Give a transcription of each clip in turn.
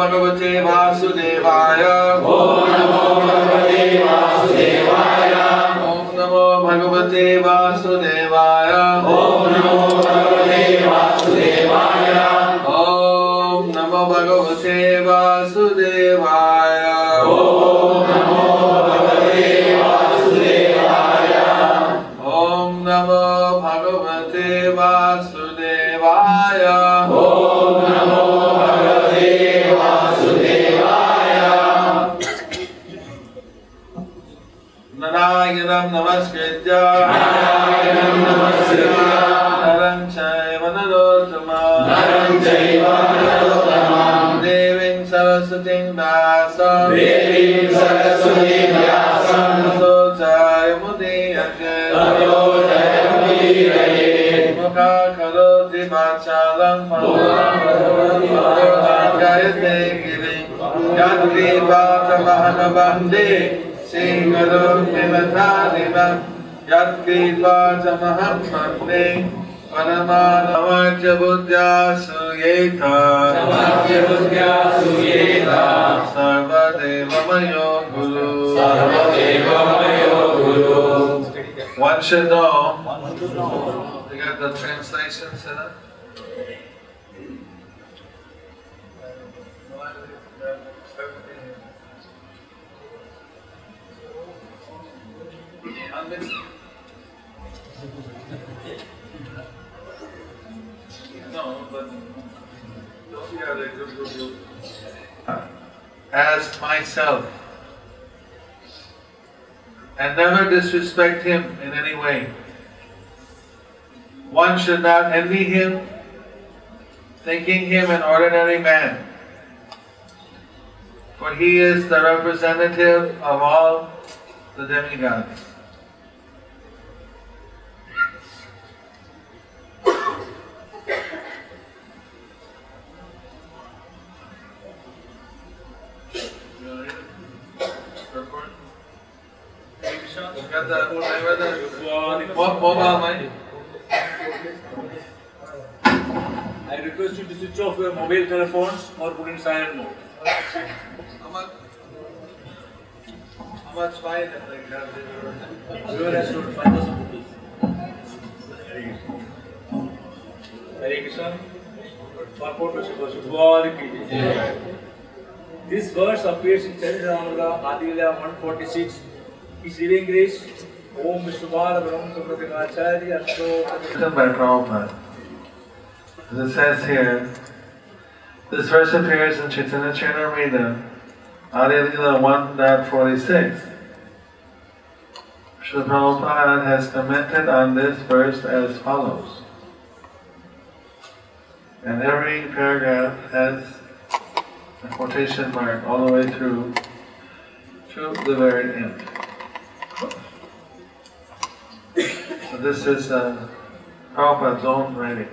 भगवते वासुदेवाय। Mukakaroti machalam Jayate girim Yatri vata mahanabandi Singaroti matadimam Yatri vata mahamandi Paramanavacha buddhya suyeta Samachya buddhya suyeta Sarvadeva mayo guru Sarvadeva mayo guru One should know. One. You got the translations in it? As myself and never disrespect him in any way. One should not envy him, thinking him an ordinary man, for he is the representative of all the demigods. telephones or put in silent mode. How much fine at the exam? Viewers has to 5,000 rupees. Hare Krishna. Purport to Shiva Gauri Ki Jai. This verse appears in Charishamrita Adivila 146. Is living English. ओम विश्वपाल ब्रह्म सुप्रतिकाचार्य अष्टो बैठ रहा हूँ मैं This says here, this verse appears in Chaitanya Charitamrita, Adilila 1.46. Srila Prabhupada has commented on this verse as follows. And every paragraph has a quotation mark all the way through to the very end. So this is uh, Prabhupada's own writing.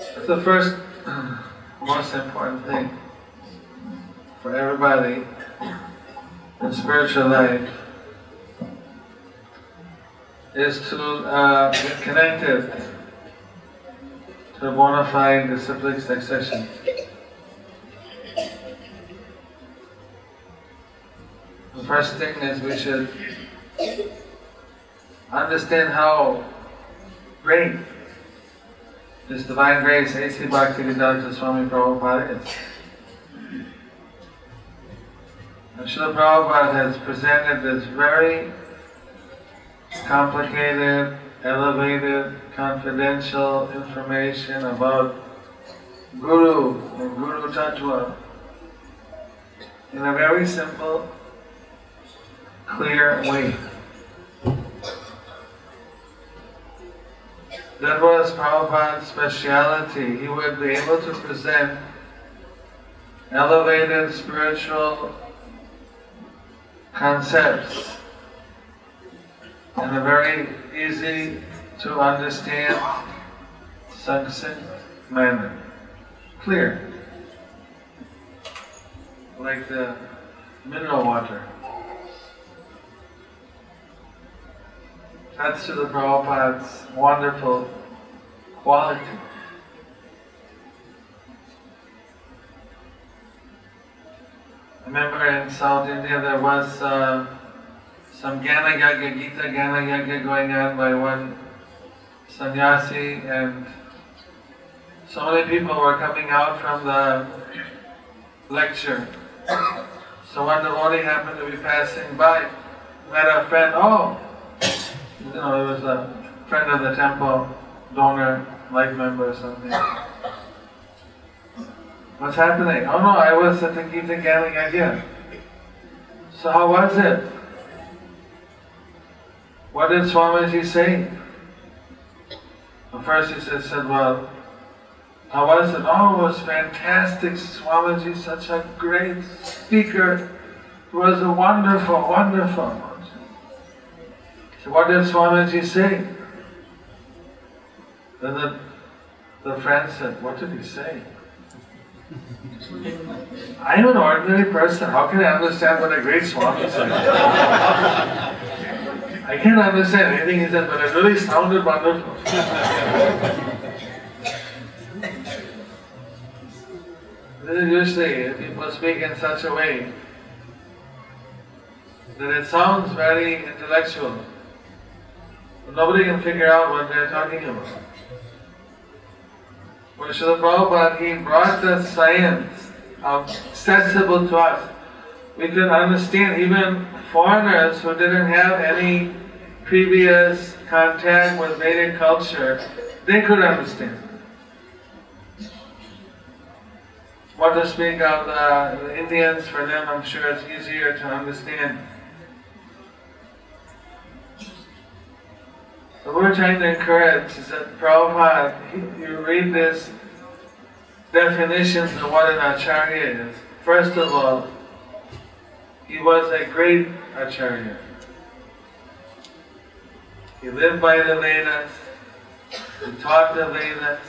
It's the first most important thing for everybody in spiritual life is to uh, get connected to the bona fide disciplic succession. The first thing is we should understand how great this divine grace, A.C. Bhaktivedanta Swami Prabhupada is. And Srila Prabhupada has presented this very complicated, elevated, confidential information about Guru and Guru Tattva in a very simple, clear way. That was Prabhupada's speciality. He would be able to present elevated spiritual concepts in a very easy to understand, succinct manner. Clear. Like the mineral water. That's to the Prabhupada's wonderful quality. I remember in South India there was uh, some Gana Yagya, Gita Gana Yagya going on by one sannyasi and so many people were coming out from the lecture. So one devotee happened to be passing by, met a friend, oh, you know, it was a friend of the temple, donor, life member or something. What's happening? Oh no, I was at the Gita Gana Yagya. So how was it? What did Swamiji say? Well, first he said, said, well, how was it? Oh, it was fantastic. Swamiji, such a great speaker. It was a wonderful, wonderful. So what did Swamiji say? Then the, the friend said, what did he say? I'm an ordinary person. How can I understand what a great Swami said? I can't understand anything he said, but it really sounded wonderful. Usually, people speak in such a way that it sounds very intellectual. Nobody can figure out what they're talking about. When Srila Prabhupada, he brought the science accessible to us. We can understand even foreigners who didn't have any previous contact with Vedic culture, they could understand. What to speak of the Indians, for them I'm sure it's easier to understand. So we're trying to encourage is that Prabhupada, you read this definitions of what an acharya is. First of all, he was a great acharya. He lived by the Vedas, he taught the Vedas,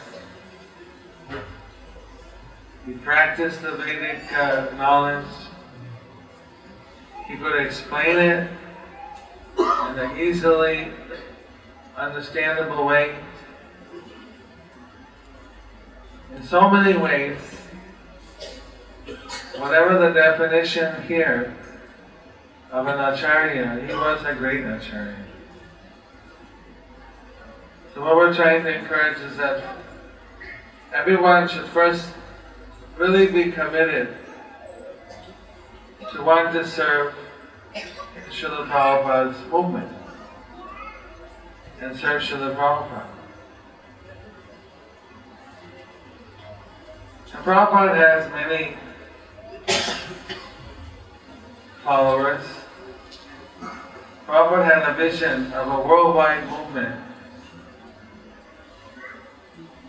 he practiced the Vedic uh, knowledge, he could explain it in an easily understandable way. In so many ways, whatever the definition here of an acharya, he was a great acharya. So what we're trying to encourage is that everyone should first really be committed to want to serve Srila Prabhupada's movement and serve Srila Prabhupada. And Prabhupada has many followers. Prabhupada had a vision of a worldwide movement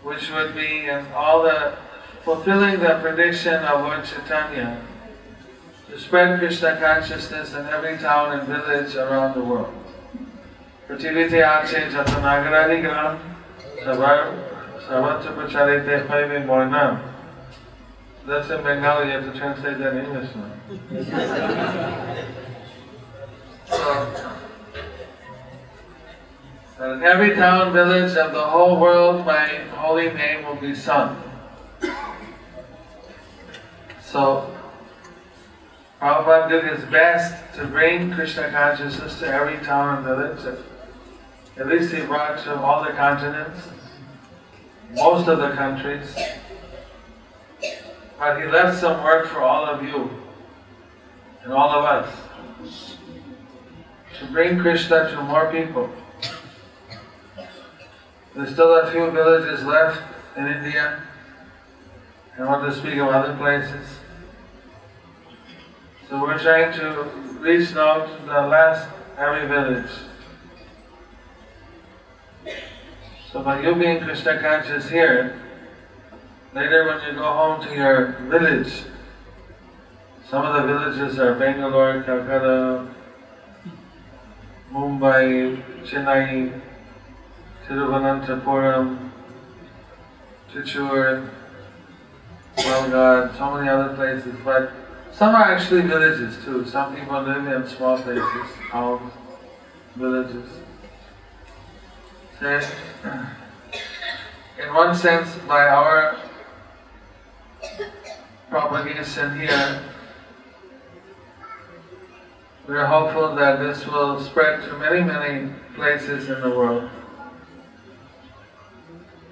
which would be in all the fulfilling the prediction of Lord Chaitanya to spread Krishna consciousness in every town and village around the world. પછી સભા સર્વોચ્ચ in so, in every town, village of the whole world, my holy name will be sung. So, Prabhupada did his best to bring Krishna consciousness to every town and village. At least he brought to all the continents, most of the countries. But he left some work for all of you and all of us to bring Krishna to more people. There's still a few villages left in India. I want to speak of other places. So we're trying to reach now to the last every village. So by you being Krishna conscious here, later when you go home to your village, some of the villages are Bangalore, Calcutta, Mumbai, Chennai, Tiruvananthapuram, Chichur, Walgad, so many other places, but some are actually villages too. Some people live in small places, towns, villages. So, in one sense, by our propagation here, we are hopeful that this will spread to many, many places in the world.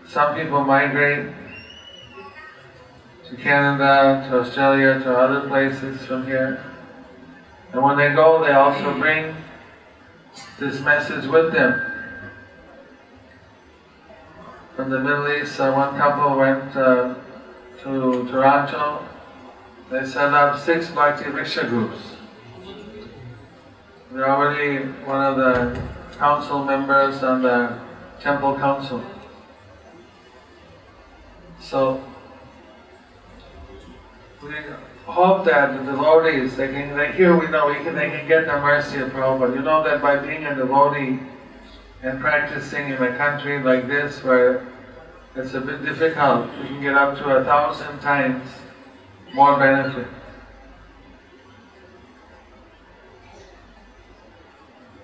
Some people migrate to Canada, to Australia, to other places from here. And when they go, they also bring this message with them. From the Middle East, uh, one couple went uh, to Toronto. They set up six Bhakti Vriksha groups. They're already one of the council members on the temple council. So we hope that the devotees, they can, they, here we know we can, they can get the mercy of Prabhupada. You know that by being a devotee and practicing in a country like this where it's a bit difficult, you can get up to a thousand times more benefit.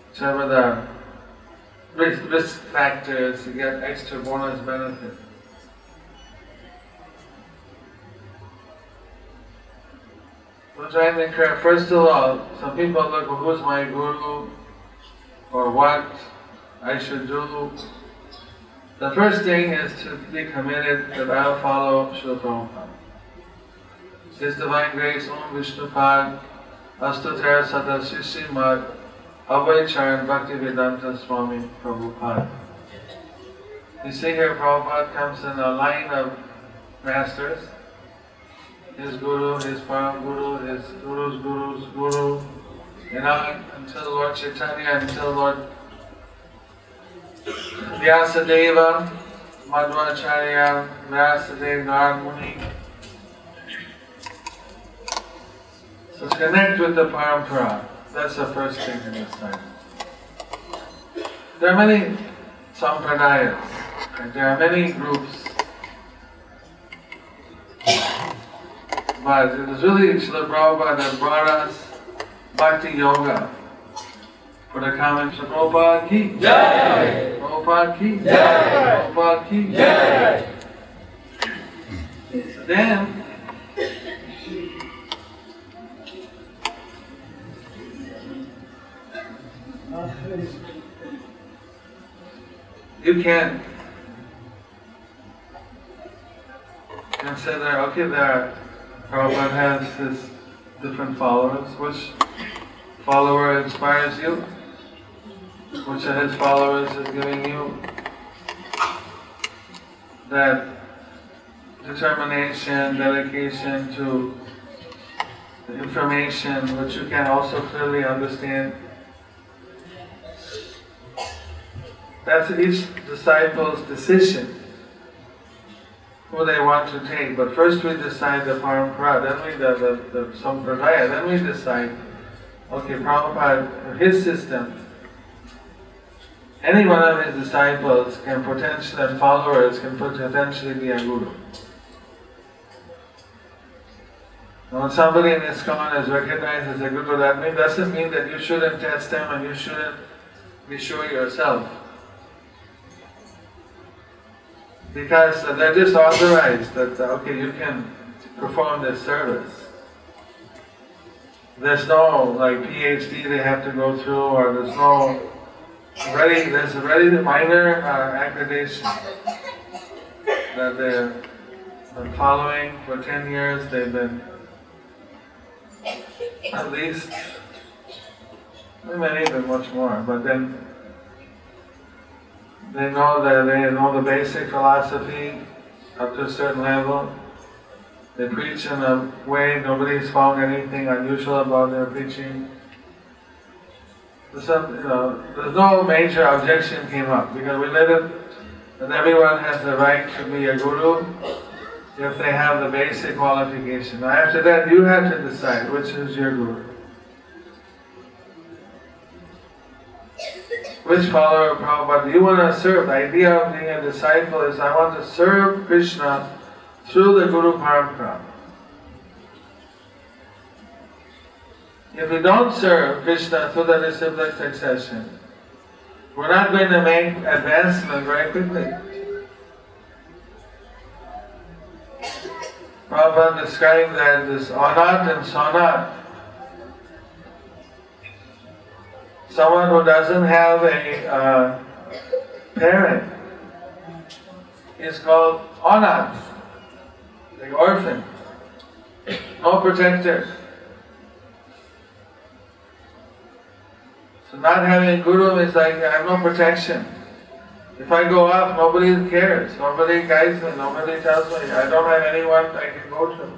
Whichever the risk, risk factors, you get extra bonus benefit. We're trying to encourage, first of all, some people look, well, who's my guru? Or what I should do? The first thing is to be committed that I'll follow Srila Prabhupada. His Divine Grace, Om Vishnupad, Astottara Sadashishi Mad, Abhay Charan Bhaktivedanta Swami Prabhupada. You see here, Prabhupada comes in a line of masters his guru, his param guru, his guru's guru's guru, you know, until Lord Chaitanya, until Lord Vyasadeva, Madhvacharya, Vyasadeva, Narad Muni. So connect with the parampara. That's the first thing in this time. There are many sampradayas, and there are many groups But it was really Srila Prabhupada that brought us Bhakti Yoga for the common Srila Prabhupada ki Jai! Prabhupada ki Jai! Prabhupada ki Jai! So then, you can consider, okay, there are, Prabhupada has his different followers. Which follower inspires you? Which his followers is giving you that determination, dedication to the information which you can also clearly understand. That's each disciple's decision who they want to take. But first we decide the parampara, then we the, the, the sampradaya, then we decide, okay, Prabhupada, his system, any one of his disciples can potentially, and followers can potentially be a guru. When somebody in ISKCON is recognized as a guru, that doesn't mean that you shouldn't test them and you shouldn't be sure yourself. Because they're just authorized that, okay, you can perform this service. There's no like PhD they have to go through, or there's no ready. There's already the minor uh, accreditation that they've been following for ten years. They've been at least, maybe even much more, but then they know that they know the basic philosophy up to a certain level. They preach in a way nobody's found anything unusual about their preaching. Some, you know, there's no major objection came up because we let it that everyone has the right to be a guru if they have the basic qualification. Now after that you have to decide which is your guru. which follower of Prabhupada you want to serve? The idea of being a disciple is I want to serve Krishna through the Guru Parampara. If we don't serve Krishna through the disciplic succession, we're not going to make advancement very quickly. Prabhupada described that this anat and sonat. Someone who doesn't have a uh, parent is called anat, the orphan, no protector. So not having guru is like I have no protection. If I go off, nobody cares, nobody guides me, nobody tells me. I don't have anyone I can go to.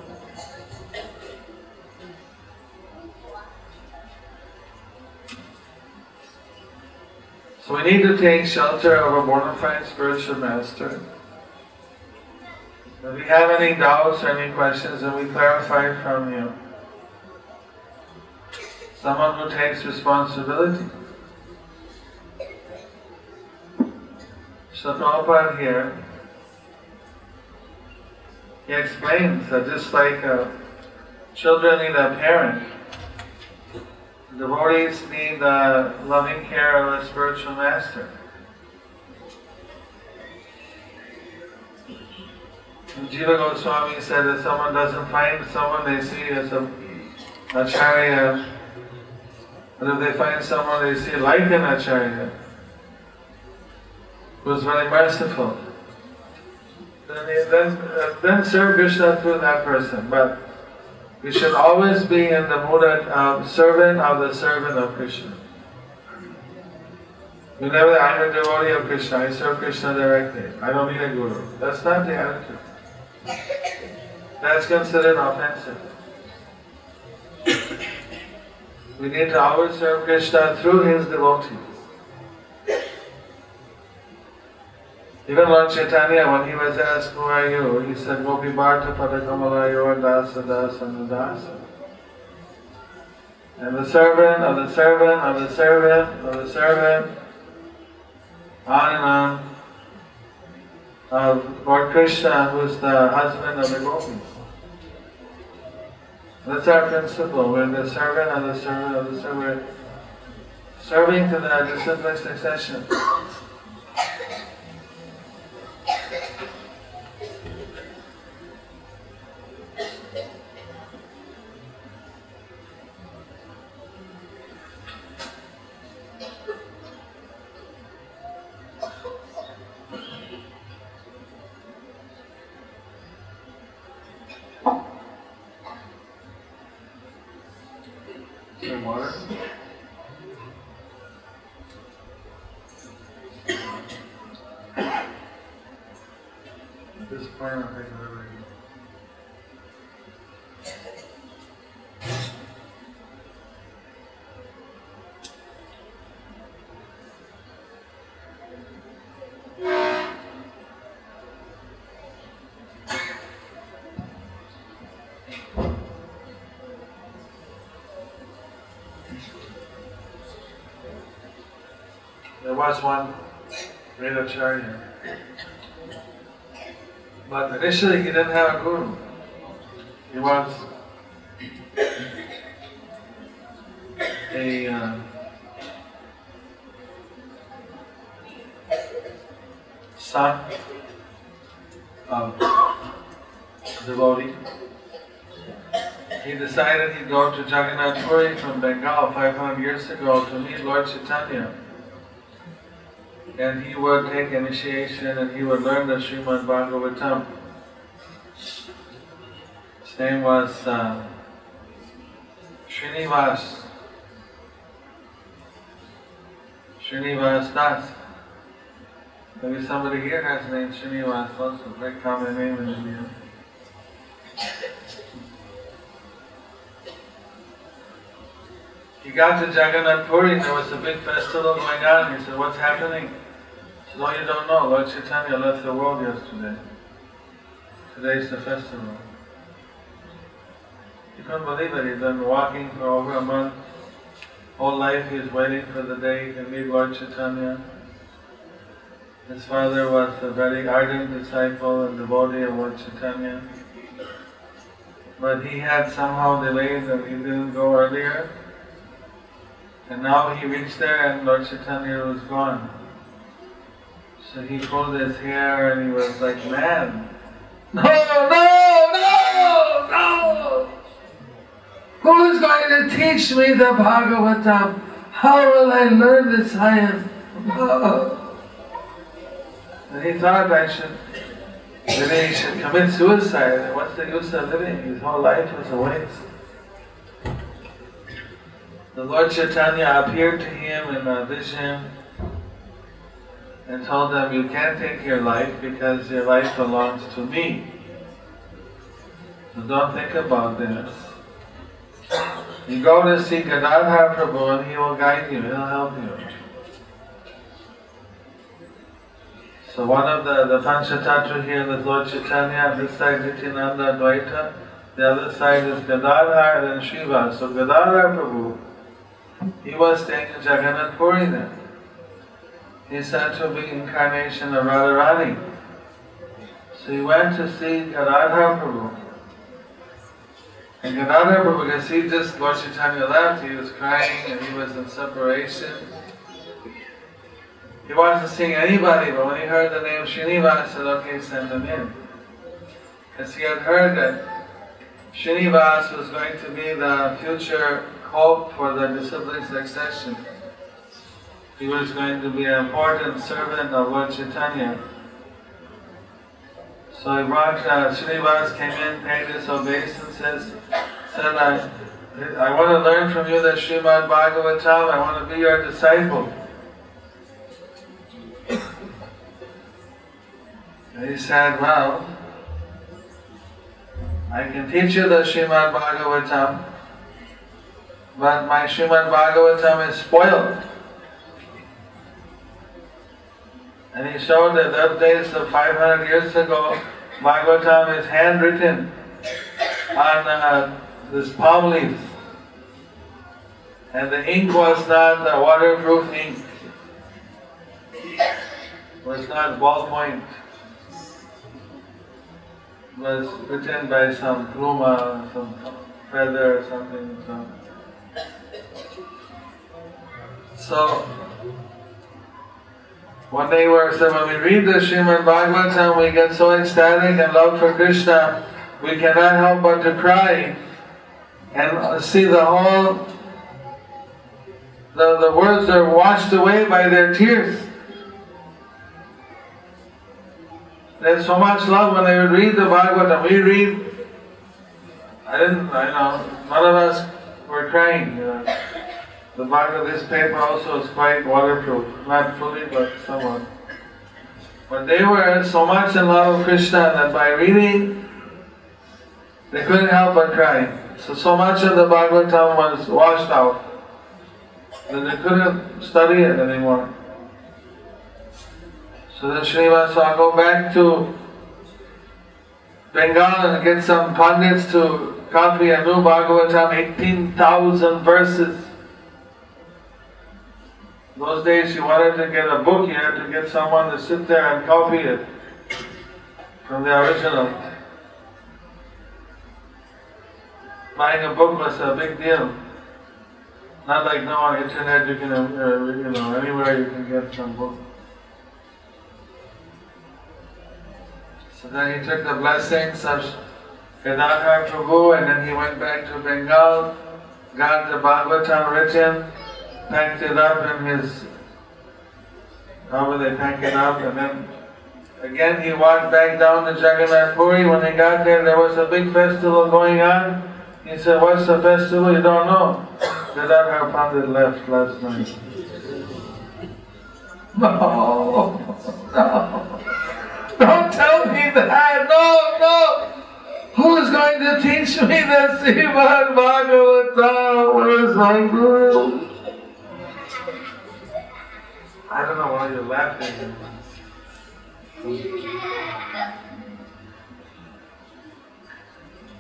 So we need to take shelter of a bona fide spiritual master. If we have any doubts or any questions, then we clarify from you. Someone who takes responsibility. So Prabhupada here, he explains that just like uh, children need a parent, devotees need the loving care of a spiritual master. Jiva Goswami said that someone doesn't find someone they see as a acharya, but if they find someone they see like an acharya, who's very merciful, then, then, uh, then serve Krishna through that person. But we should always be in the mood of servant of the servant of Krishna. You never, I'm a devotee of Krishna, I serve Krishna directly. I don't need a guru. That's not the attitude. That's considered offensive. We need to always serve Krishna through his devotees. Even Lord Chaitanya, when he was asked, Who are you? He said, Gopi Bharta Padakamala Yor Dasa Dasa Dasa. And the servant of the servant of the servant of the servant, on and on, of Lord Krishna, who is the husband of the gopis. That's our principle. We're the servant of the servant of the servant, serving to the disciplic succession. Was one great acharya. But initially he didn't have a guru. He was a uh, son of a devotee. He decided he'd go to Jagannath Puri from Bengal 500 years ago to meet Lord Chaitanya and he would take initiation and he would learn the Srimad Bhagavatam. His name was uh, Srinivas. Srinivas Das. Maybe somebody here has the name Srinivas also, very common name in India. He got to Jagannath Puri and there was a big festival going on. He said, what's happening? No, you don't know. Lord Chaitanya left the world yesterday. Today's the festival. You can't believe it. He'd been walking for over a month. whole life he is waiting for the day can meet Lord Chaitanya. His father was a very ardent disciple and devotee of Lord Chaitanya. But he had somehow delayed and he didn't go earlier. And now he reached there and Lord Chaitanya was gone. So he pulled his hair and he was like, man, no, no, no, no! Who is going to teach me the Bhagavatam? How will I learn the science? Oh. And he thought I should, maybe he should commit suicide. What's the use of living? His whole life was a waste. The Lord Chaitanya appeared to him in a vision and told them, you can't take your life because your life belongs to me. So don't think about this. You go to see Gadadhar Prabhu and he will guide you, he'll help you. So one of the, the Panchatattva here is Lord Chaitanya, this side Nityananda Advaita, the other side is Gadadhar and Srivas. So Gadadhar Prabhu, he was staying in Jagannath Puri then. To be incarnation of Radharani. So he went to see Gadadhar Prabhu. And Gadadhar Prabhu, because he just, Lord Chaitanya left, he was crying and he was in separation. He wasn't seeing anybody, but when he heard the name Srinivas, he said, okay, send him in. Because he had heard that Srinivas was going to be the future hope for the disciplic succession. He was going to be an important servant of Lord Chaitanya. So he brought, uh, Srinivas came in, paid his obeisance, says, said, I, I want to learn from you the Srimad Bhagavatam, I want to be your disciple. And he said, well, I can teach you the Srimad Bhagavatam, but my Srimad Bhagavatam is spoiled. And he showed that those days of 500 years ago, Bhagavatam is handwritten on uh, this palm leaf. And the ink was not the waterproof ink. It was not ballpoint. It was written by some pluma, some feather or something. So, so one day we said when we read the Srimad Bhagavatam, we get so ecstatic and love for Krishna, we cannot help but to cry and see the whole, the, the words are washed away by their tears. There's so much love when they would read the Bhagavatam. We read, I didn't, I know, none of us were crying. You know. The back of this paper also is quite waterproof, not fully, but somewhat. But they were so much in love with Krishna that by reading, they couldn't help but cry. So, so much of the Bhagavatam was washed out that they couldn't study it anymore. So then Srinivasa go back to Bengal and get some pundits to copy a new Bhagavatam, 18,000 verses. Those days you wanted to get a book, you had to get someone to sit there and copy it from the original. Buying a book was a big deal. Not like now on internet you can, uh, you know, anywhere you can get some book. So then he took the blessings of Gadadhar Prabhu and then he went back to Bengal, got the Bhagavatam written, packed it up in his, however they pack it up, and then again he walked back down to Jagannath Puri. When he got there, there was a big festival going on. He said, What's the festival? You don't know. Gadadhar Pandit left last night. No, no. Don't tell me that. No, no. Who is going to teach me the Srimad Bhagavatam? Where is my guru? I don't know why you're laughing.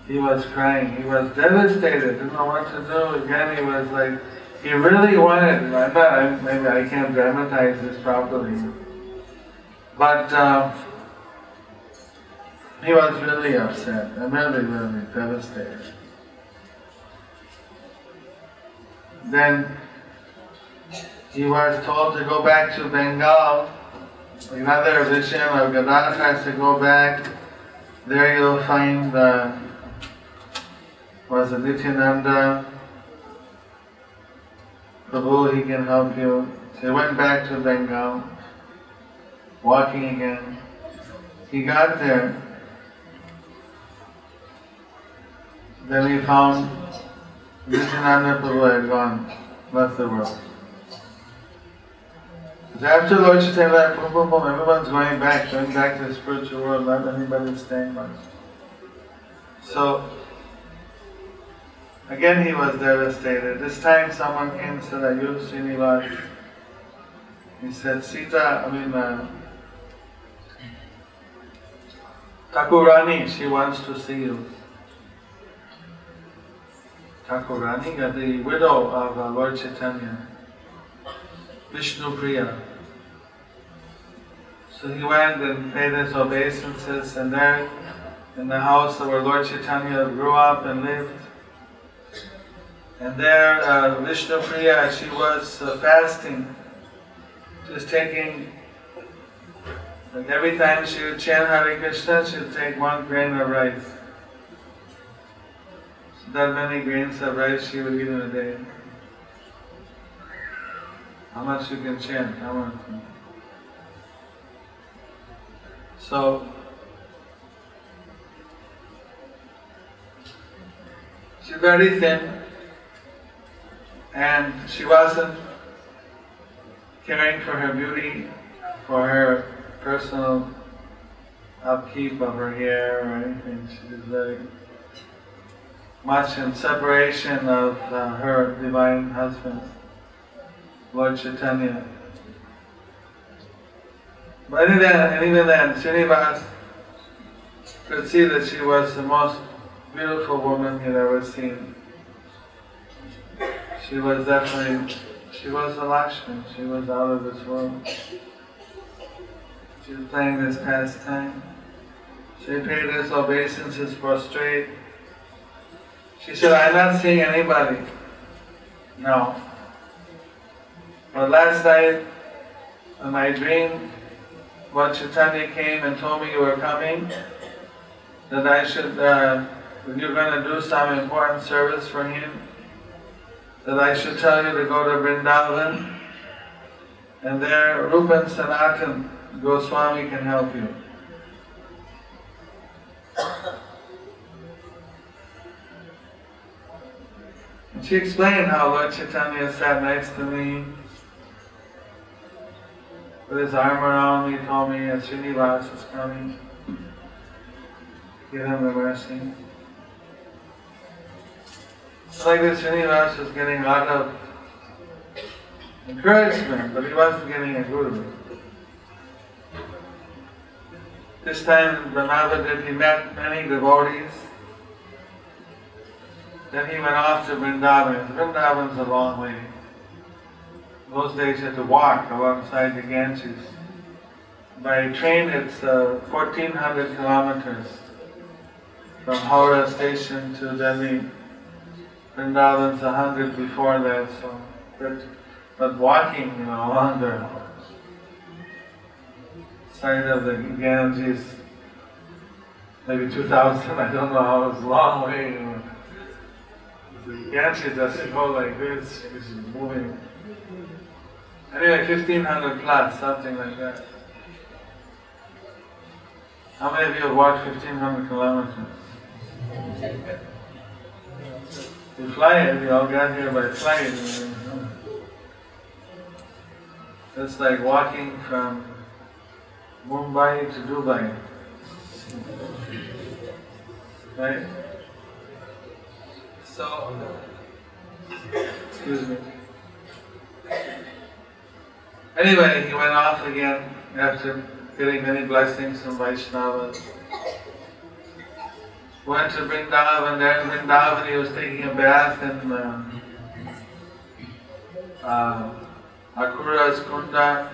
He was crying. He was devastated. Didn't know what to do. Again, he was like he really wanted, I'm not, I, maybe I can't dramatize this properly, but uh, he was really upset and really, really devastated. Then he was told to go back to Bengal. Another vision of Gadadhar has to go back. There you'll find the was it Nityananda Prabhu, he can help you. So he went back to Bengal, walking again. He got there. Then he found Nityananda Prabhu had gone, left the world. After Lord Chaitanya boom, everyone's going back, going back to the spiritual world, not anybody staying much. So Again he was devastated. This time someone came and said, Are Srinivas? He said, Sita, I mean, uh, Thakurani, she wants to see you. Thakurani, uh, the widow of uh, Lord Chaitanya, Vishnu Priya. So he went and paid his obeisances, and there in the house where Lord Chaitanya grew up and lived, and there, uh, Vishnu Priya, she was uh, fasting, just taking, like every time she would chant Hare Krishna, she would take one grain of rice. That many grains of rice she would eat in a day. How much you can chant? How much? So, she's very thin and she wasn't caring for her beauty, for her personal upkeep of her hair or anything. She was very much in separation of uh, her divine husband, Lord Chaitanya. But even then, even then, Srinivas could see that she was the most beautiful woman he'd ever seen. She was definitely, she was a Lakshmi. She was out of this world. She was playing this pastime. She paid his obeisances prostrate. She said, I'm not seeing anybody. No. But last night, in my dream, when Chaitanya came and told me you were coming, that I should, uh, you're going to do some important service for him that I should tell you to go to Vrindavan, and there Rupan Sanatan Goswami can help you. And she explained how Lord Chaitanya sat next to me with his arm around me, told me that Srinivas is coming. Give him the mercy like this Srinivas was getting a lot of encouragement, but he wasn't getting a guru. This time in Brahmavadip he met many devotees. Then he went off to Vrindavan. Vrindavan's a long way. Those days had to walk alongside the Ganges. By train it's uh, 1400 kilometers from Howrah station to Delhi. Vrindavan's a hundred before that, so but but walking, you know, on the side of the Ganges, maybe two thousand, I don't know how it's a long way. You know. The Ganges doesn't go like this, it's moving. Anyway, fifteen hundred plus, something like that. How many of you have walked fifteen hundred kilometers? We fly it, we all got here by flight. It's like walking from Mumbai to Dubai. Right? So, excuse me. Anyway, he went off again after getting many blessings from Vaishnavas went to Vrindavan. There in Vrindavan, he was taking a bath in uh, uh, Akura's Kunda.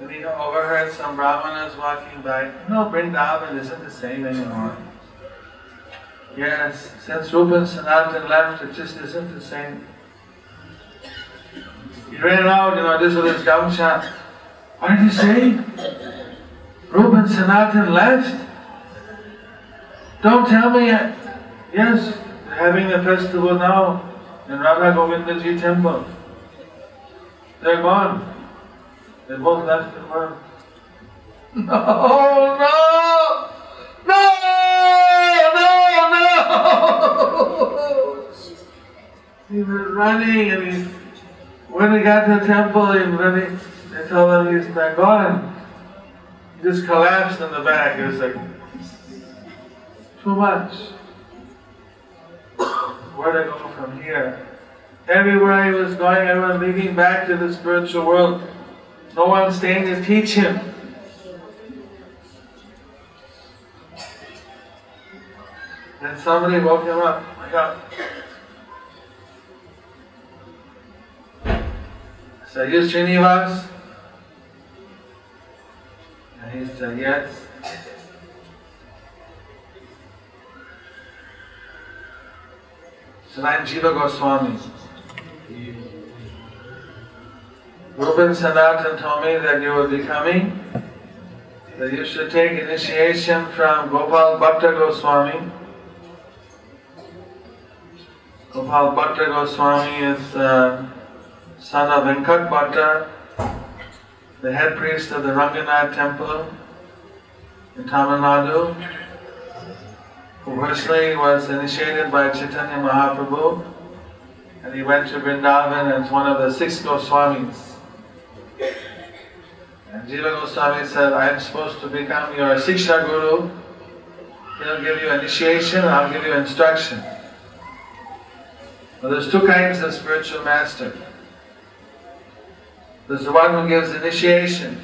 And he overheard some brahmanas walking by. No, Vrindavan isn't the same anymore. Yes, since Rupa Sanatan left, it just isn't the same. Ran out, you know, this was his gamcha. What did he say? And Sanatan left? Don't tell me. Yes, having a festival now in Radha Govindaji temple. They're gone. They both left the world. No, no! No! No, no! He was running and he, when he got to the temple, he, when he, they told him he's not gone. He just collapsed in the back. It was like, too much. Where to go from here? Everywhere he was going, everyone leading back to the spiritual world. No one staying to teach him. And somebody woke him up. Wake up. So you Srinivas? And he said, yes. So I'm Jiva Goswami. Ruben Sanatan told me that you will be coming, that you should take initiation from Gopal Bhatta Goswami. Gopal Bhatta Goswami is uh, son of Venkat Bhatta, the head priest of the Ranganath temple in Tamil Nadu, who personally was initiated by Chaitanya Mahaprabhu, and he went to Vrindavan as one of the six Goswamis. And Jiva Goswami said, I am supposed to become your Siksha Guru. He'll give you initiation, I'll give you instruction. Well, there's two kinds of spiritual master. There's the one who gives initiation.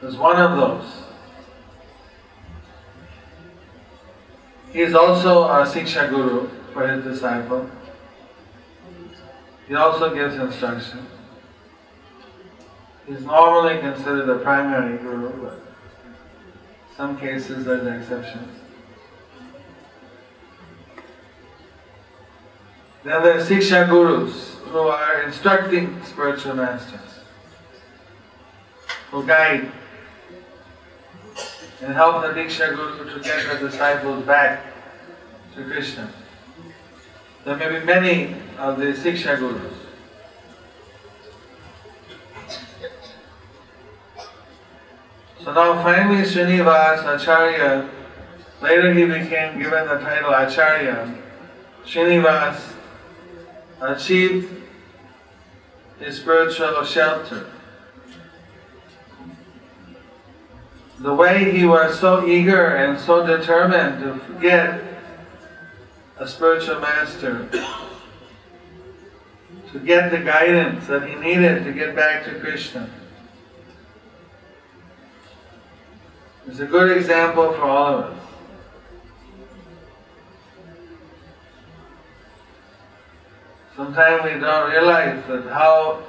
There's one of those. He is also a Siksha Guru for his disciple. He also gives instruction. He's normally considered the primary guru, but some cases there's exceptions. Then there are Siksha Gurus who are instructing spiritual masters, who guide and help the Diksha Guru to get the disciples back to Krishna. There may be many of the Siksha Gurus. So now finally Srinivas Acharya, later he became given the title Acharya. Srinivas achieved his spiritual shelter. The way he was so eager and so determined to get a spiritual master, to get the guidance that he needed to get back to Krishna. It's a good example for all of us. Sometimes we don't realize that how.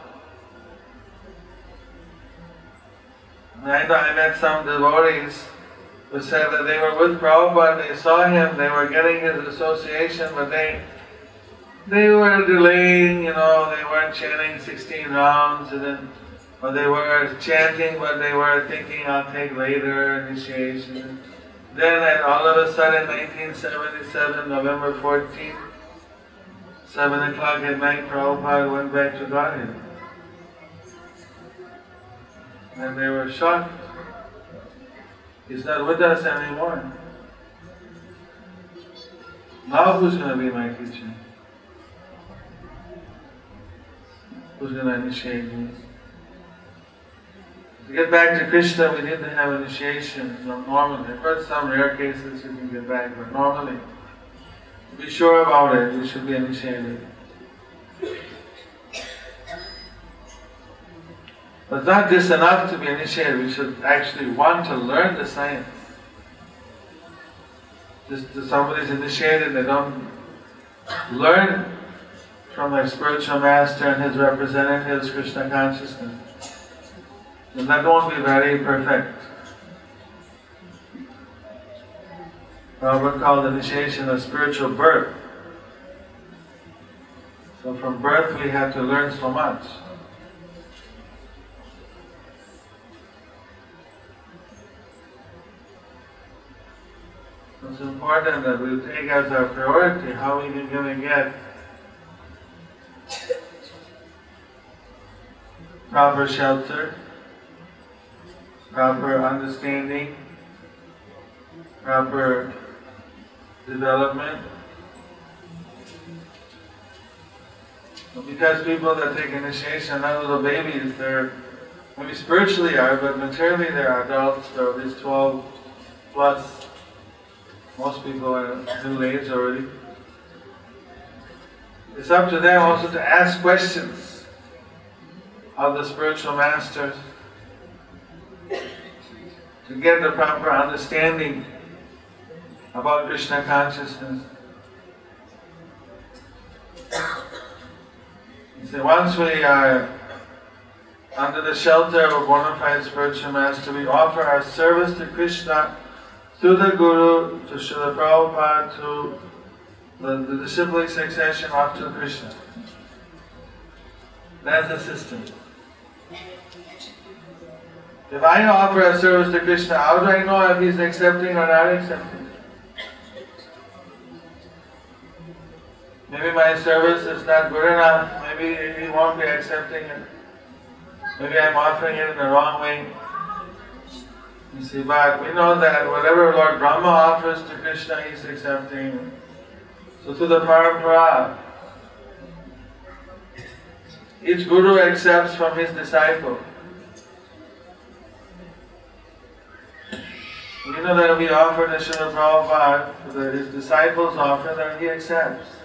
I know I met some devotees who said that they were with Prabhupada, they saw him, they were getting his association, but they they were delaying, you know, they weren't chanting 16 rounds, and then, or they were chanting, but they were thinking, I'll take later initiation. Then, all of a sudden, 1977, November 14th, 7 o'clock at night, Prabhupada went back to Godhead. And they were shocked. He's not with us anymore. Now who's going to be my teacher? Who's going to initiate me? To get back to Krishna, we need to have initiation normally. Of course, some rare cases you can get back, but normally, be sure about it, we should be initiated. But not just enough to be initiated, we should actually want to learn the science. Just somebody's initiated, they don't learn from their spiritual master and his representatives, Krishna consciousness, then that won't be very perfect. Prabhupada called initiation a spiritual birth. So from birth we have to learn so much. It's important that we take as our priority how we can going to get proper shelter, proper understanding, proper development. Because people that take initiation are little babies, they're maybe spiritually are, but materially they're adults, they're at least 12 plus. Most people are middle age already. It's up to them also to ask questions of the spiritual masters to get the proper understanding about Krishna consciousness. You see, once we are under the shelter of a bona fide spiritual master, we offer our service to Krishna through the Guru, to Srila Prabhupada, to the, the disciplic succession up to Krishna. That's the system. If I offer a service to Krishna, how do I know if he's accepting or not accepting? Maybe my service is not good enough. Maybe he won't be accepting it. Maybe I'm offering it in the wrong way. You see, but we know that whatever Lord Brahma offers to Krishna, he's accepting. So to the parampara, each guru accepts from his disciple. You know that we offer Srila Prabhupada, that his disciples offer, that he accepts.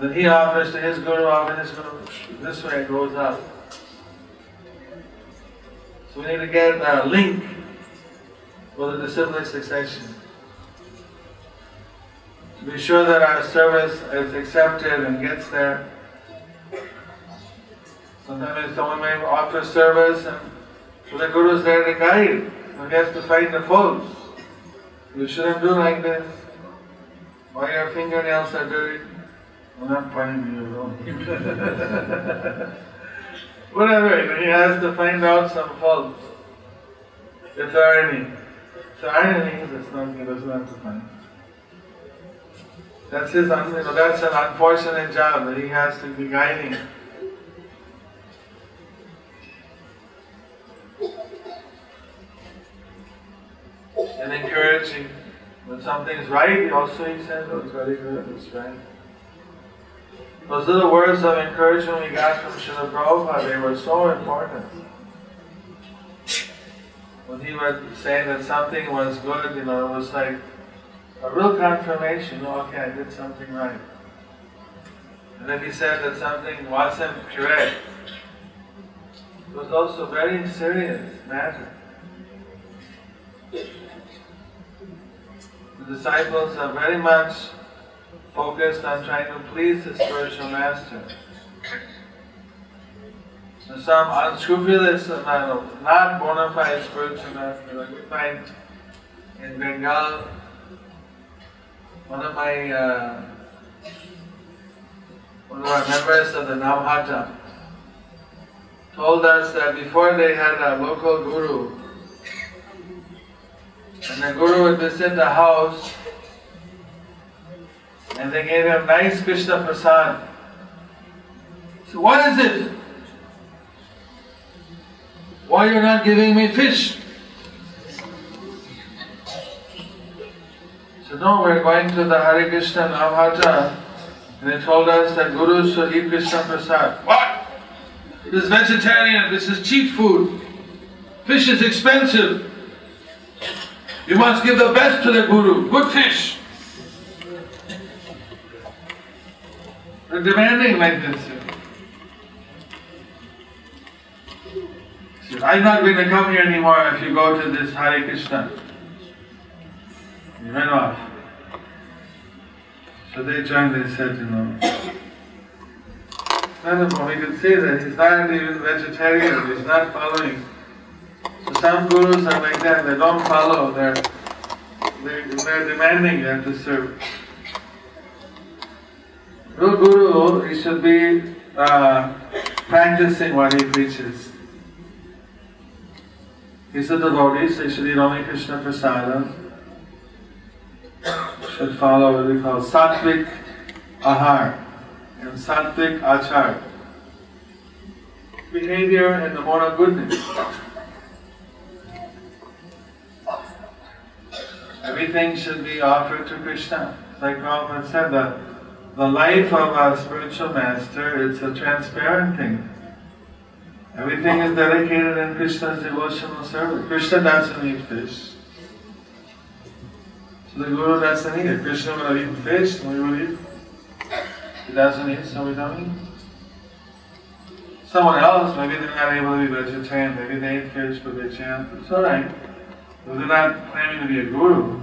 And then he offers to his guru, offers his guru. This way it goes up. So we need to get a link for the disciplic succession. To be sure that our service is accepted and gets there. Sometimes someone may offer service and so the Guru is there to guide. So he has to find the faults. You shouldn't do like this. Why your fingernails are dirty? Not pointing to you alone. Whatever, he has to find out some faults. If there are any. Are any, that's not, he doesn't have to find. That's his, you know, that's an unfortunate job that he has to be guiding. And encouraging. When something's right, also he says, oh, it's very good, it's right. Those little words of encouragement we got from Srila Prabhupada, they were so important. When he was saying that something was good, you know, it was like a real confirmation, oh, okay, I did something right. And then he said that something wasn't correct. It was also very serious matter. The disciples are very much focused on trying to please the spiritual master. And some unscrupulous, not, not bona fide spiritual master, like we find in Bengal, one of my uh, one of our members of the Namahatta told us that before they had a local guru, and the guru would visit the house and they gave him nice Krishna prasad. So what is it? Why you're not giving me fish? So no, we're going to the Hare Krishna Namahatta and they told us that gurus should eat Krishna prasad. What? This is vegetarian, this is cheap food. Fish is expensive. You must give the best to the guru, good fish. Demanding like this. I'm not going to come here anymore if you go to this Hare Krishna. You went off. So they joined, they said, you know, we could see that he's not even vegetarian, he's not following. So some gurus are like that, they don't follow, they're, they, they're demanding you have to serve. Real guru, he should be uh, practicing what he preaches. He's a devotee, so he should eat only Krishna prasada. Should follow what we call sattvic ahar and sattvic achar. Behavior and the moral goodness. Everything should be offered to Krishna. Like Prabhupada said that the life of our spiritual master, it's a transparent thing. Everything is dedicated in Krishna's devotional service. Krishna doesn't eat fish. So the Guru doesn't eat it. Krishna would have eaten fish, we would eat. He doesn't eat, so we don't eat. Someone else, maybe they're not able to be vegetarian, maybe they eat fish, but they chant. It's alright. But they're not claiming to be a guru.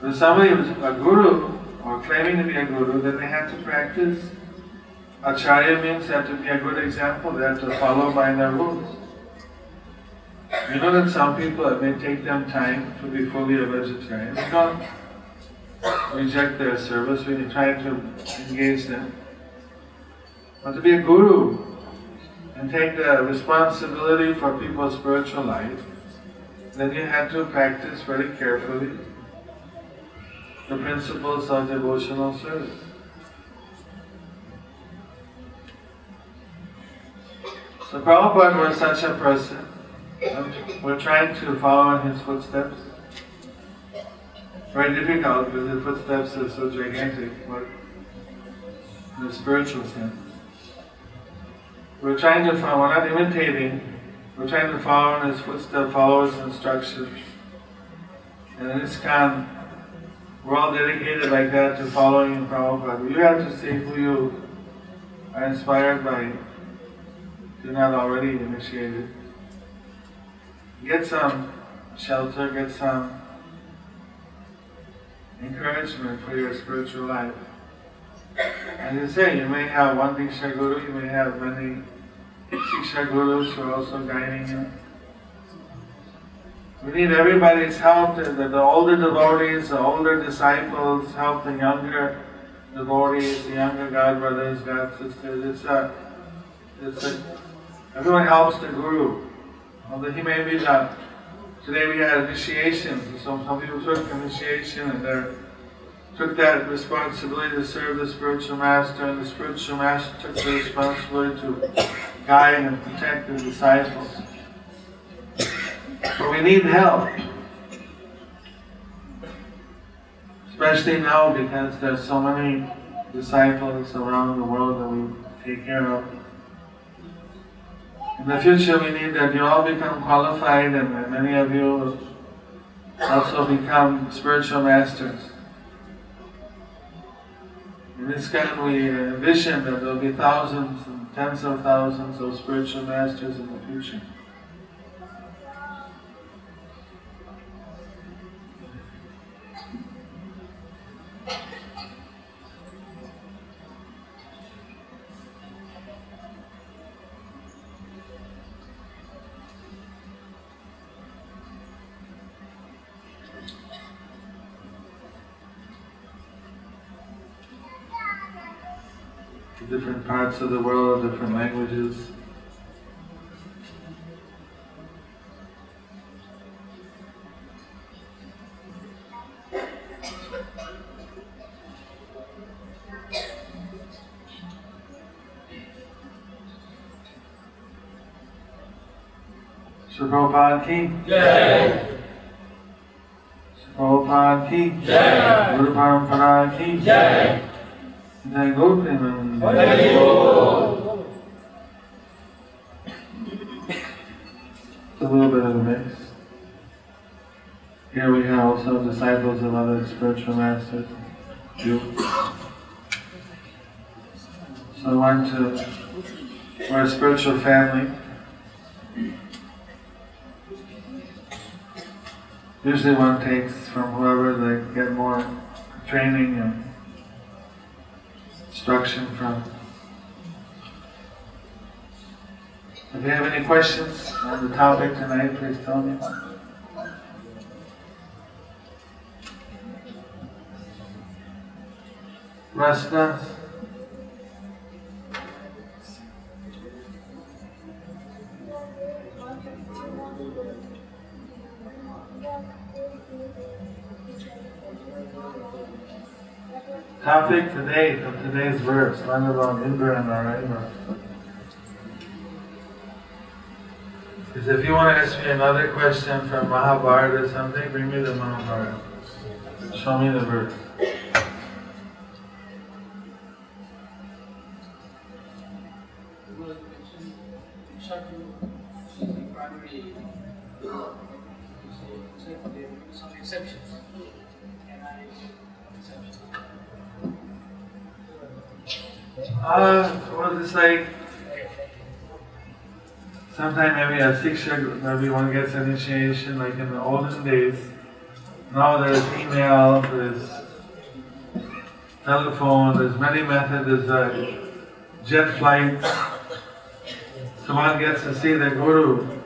But somebody was a guru, or claiming to be a guru, then they have to practice. Acharya means they have to be a good example, they have to follow by their rules. You know that some people, it may take them time to be fully a vegetarian. We don't reject their service, we try to engage them. But to be a guru and take the responsibility for people's spiritual life, then you have to practice very carefully the principles of devotional service. So Prabhupada was such a person. We're trying to follow in his footsteps. Very difficult because his footsteps are so gigantic, but in the spiritual sense. We're trying to follow, we're not imitating, we're trying to follow in his footsteps, follow his instructions. And in ISKCON, we're all dedicated like that to following Prabhupada. You have to see who you are inspired by. You're not already initiated. Get some shelter, get some encouragement for your spiritual life. As you say, you may have one Diksha Guru, you may have many Shiksha Gurus who are also guiding you. We need everybody's help, the, the older devotees, the older disciples, help the younger devotees, the younger god brothers, god sisters. It's a, it's a, everyone helps the guru. Although he may be the, today we had initiation, so some people took initiation and they took that responsibility to serve the spiritual master, and the spiritual master took the responsibility to guide and protect the disciples. But we need help. Especially now because there's so many disciples around the world that we take care of. In the future we need that you all become qualified and many of you also become spiritual masters. In ISKCON we envision that there will be thousands and tens of thousands of spiritual masters in the future. Different parts of the world, different languages. Sri Prabhupada ki Jai. Prabhupada ki Jai. Guru Parampara ki Jai. Jai Gopiman Hari Bol. It's a little bit of a mix. Here we have also disciples of other spiritual masters. So I want to, we're a spiritual family. Usually one takes from whoever they get more training and instruction from. If you have any questions on the topic tonight, please tell me. Rasnas? Topic today from today's verse, Indra and Narayana. Because if you want to ask me another question from Mahabharata or something, bring me the Mahabharata. Show me the verse. Sometime maybe a siksha, maybe one gets initiation, like in the olden days. Now there's email, there's telephone, there's many methods, there's uh, jet flights. So one gets to see the guru.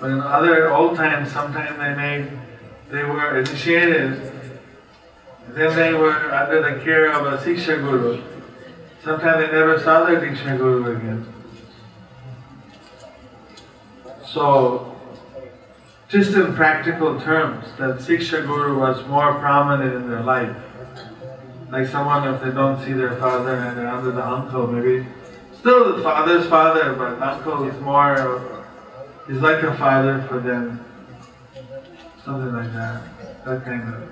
But in other old times, sometimes they made, they were initiated, then they were under the care of a siksha guru. Sometimes they never saw their Diksha Guru again. So, just in practical terms, that Siksha Guru was more prominent in their life. Like someone, if they don't see their father and they're under the uncle, maybe still the father's father, but uncle is more, he's like a father for them. Something like that. That kind of.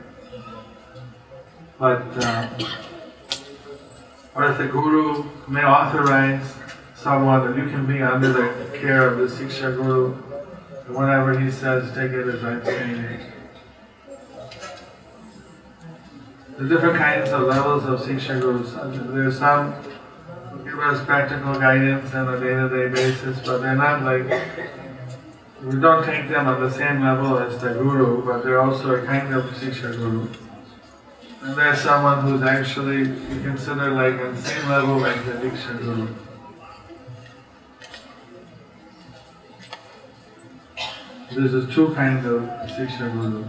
But, uh, or if the guru may authorize someone that you can be under the care of the Siksha Guru, and whatever he says, take it as I'm saying it. The different kinds of levels of Siksha Gurus. There's some who give us practical guidance on a day-to-day basis, but they're not like, we don't take them on the same level as the Guru, but they're also a kind of Siksha Guru. And there's someone who's actually you consider like on the same level as the Diksha Guru. This is two kinds of Siksha Gurus.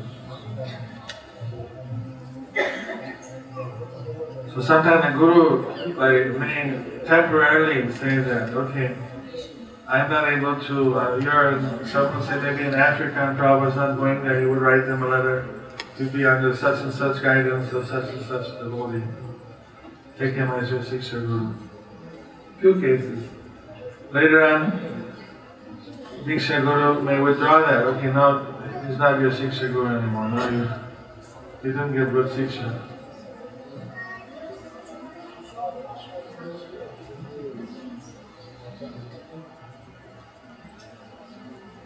So sometimes the Guru like may temporarily say that, okay, I'm not able to, uh, you're, someone say maybe in Africa and Prabhupada's not going there, he would write them a letter to be under such and such guidance of such and such devotee. Take him as your Siksha Guru. Few cases. Later on, Diksha Guru may withdraw that. Okay, now he's not your Siksha Guru anymore. No, you, you didn't get good Siksha.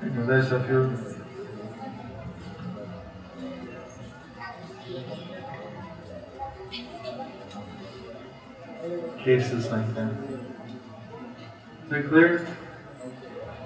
There's a few cases like that. Is that clear?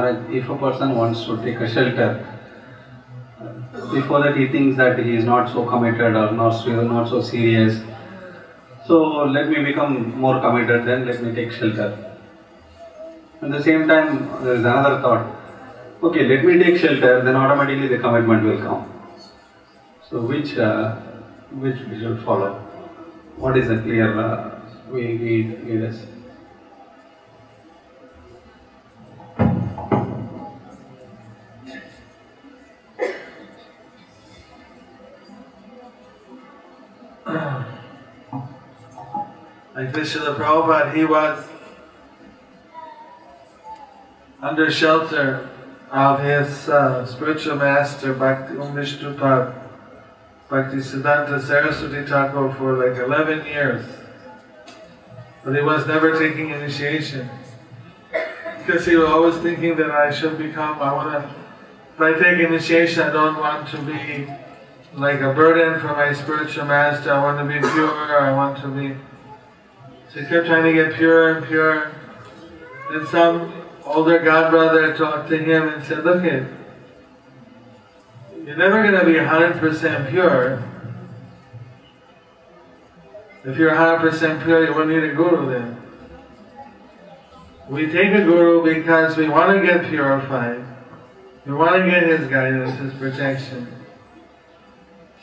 Maharaj, if a person wants to take a shelter, before that he thinks that he is not so committed or not so, not so serious. So let me become more committed, then let me take shelter. At the same time, there is another thought. Okay, let me take shelter, then automatically the commitment will come. So which uh, which we should follow? What is a clear uh, guide, guide us? Vishnu Prabhupada, he was under shelter of his uh, spiritual master Bhakti Um Vishnu Pad, Bhakti Siddhanta Saraswati Thakur for like 11 years. But he was never taking initiation. because he was always thinking that I should become, I want to, if I take initiation, I don't want to be like a burden for my spiritual master. I want to be pure, I want to be. So he kept trying to get pure and pure. Then some older god brother talked to him and said, Look it, you're never going to be 100% pure. If you're 100% pure, you wouldn't need a guru then. We take a guru because we want to get purified. We want to get his guidance, his protection.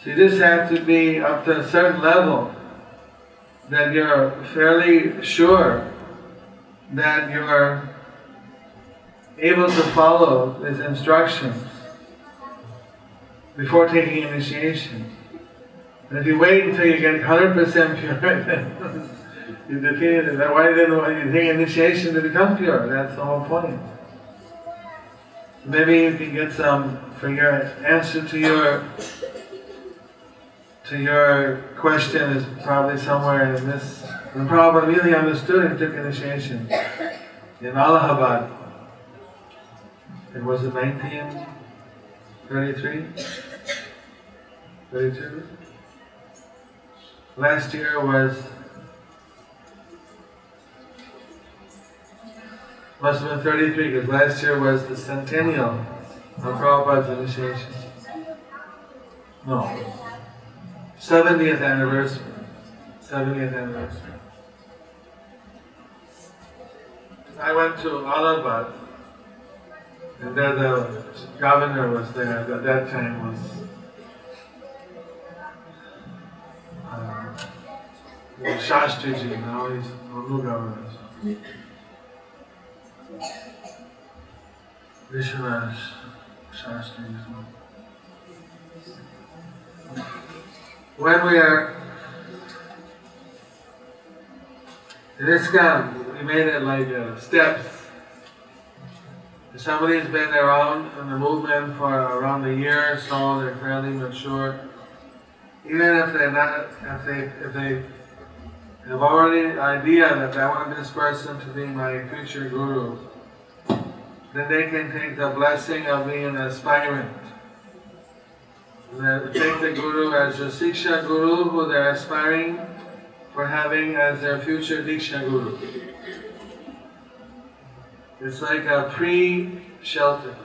So you just have to be up to a certain level that you're fairly sure that you're able to follow his instructions before taking initiation. And if you wait until you get 100% pure, you defeated it. Why didn't you take initiation to become pure? That's the whole point. Maybe you can get some, for your answer to your to your question is probably somewhere in this. The Prabhupada really understood and took initiation in Allahabad. It was in 1933? 32? Last year was must have been 33 because last year was the centennial of Prabhupada's initiation. No. 70th anniversary. 70th anniversary. I went to Allahabad, and there the governor was there. At that time was uh, Shastriji. Now he's new governor. Vishwanath Shastri. When we are in ISKCON, we made it like uh, steps. Somebody's been around in the movement for around a year so, they're fairly mature. Even if they're not, if they, if they have already idea that I want this person to be my future guru, then they can take the blessing of being an aspirant. Take the guru as a Siksha guru who they're aspiring for having as their future Diksha guru. It's like a pre-shelter.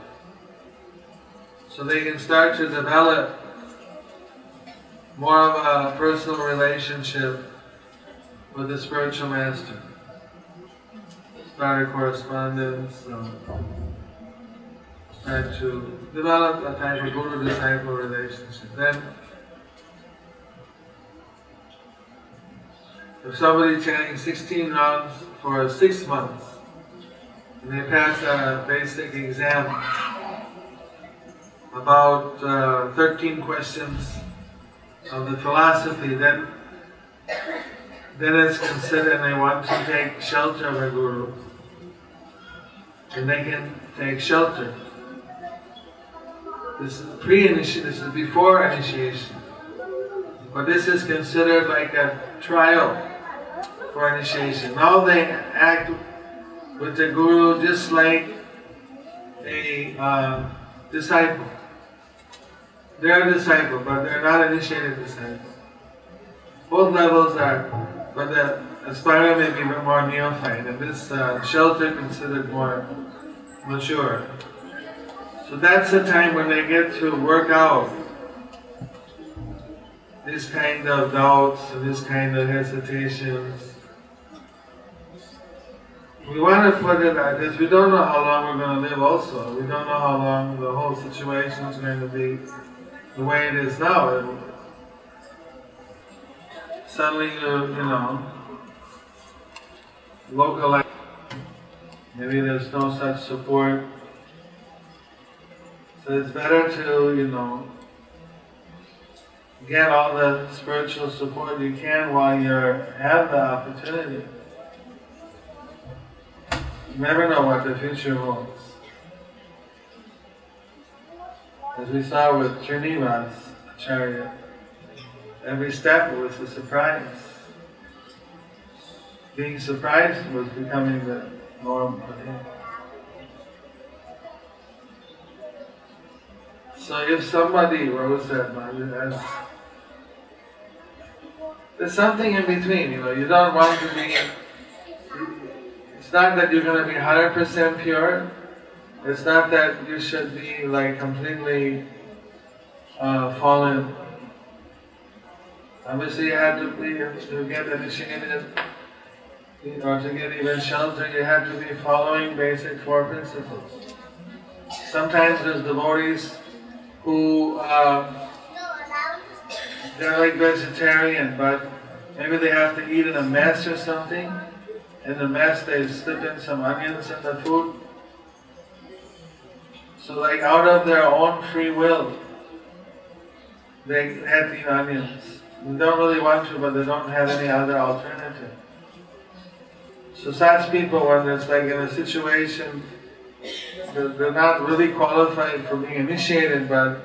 So they can start to develop more of a personal relationship with the spiritual master. Start a correspondence, um, start to develop a type of guru-disciple relationship. Then, if somebody chanting 16 rounds for six months, and they pass a basic exam about uh, 13 questions of the philosophy, then then it's considered they want to take shelter of a guru. And they can take shelter. This is pre-initiation, this is before initiation. But this is considered like a trial for initiation. Now they act with the guru just like a uh, disciple. They're a disciple, but they're not initiated disciple. Both levels are but the aspirant may be more neophyte, and this uh, shelter considered more mature. So that's the time when they get to work out this kind of doubts this kind of hesitations. We want to put it out because we don't know how long we're going to live also. We don't know how long the whole situation is going to be the way it is now suddenly you, you know, localize. Maybe there's no such support. It's better to, you know, get all the spiritual support you can while you have the opportunity. You never know what the future holds. As we saw with Srinivas Acharya, Every step was a surprise. Being surprised was becoming the norm for him. So if somebody, was that, there's something in between, you know, you don't want to be, it's not that you're to be 100% pure, it's not that you should be like completely uh, fallen. Obviously you had to be, to get the initiated, you know, to get even shelter, you have to be following basic four principles. Sometimes there's devotees who uh, they're like vegetarian, but maybe they have to eat in a mess or something. In the mess, they slip in some onions in the food. So, like out of their own free will, they had to eat onions. They don't really want to, but they don't have any other alternative. So, such people, when it's like in a situation, they're, not really qualified for being initiated, but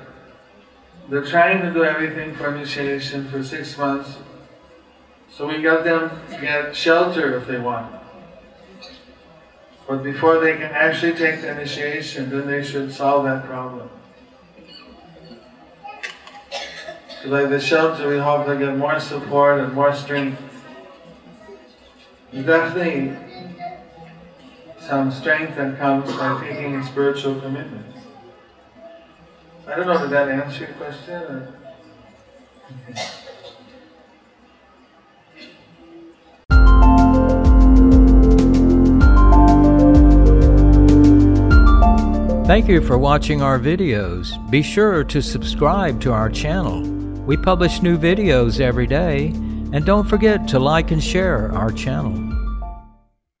they're trying to do everything for initiation for six months. So we got them get shelter if they want. But before they can actually take the initiation, then they should solve that problem. So like the shelter, we hope they get more support and more strength. Definitely some strength that comes by taking spiritual commitments. I don't know, did that answer your question? Or? Thank you for watching our videos. Be sure to subscribe to our channel. We publish new videos every day, and don't forget to like and share our channel.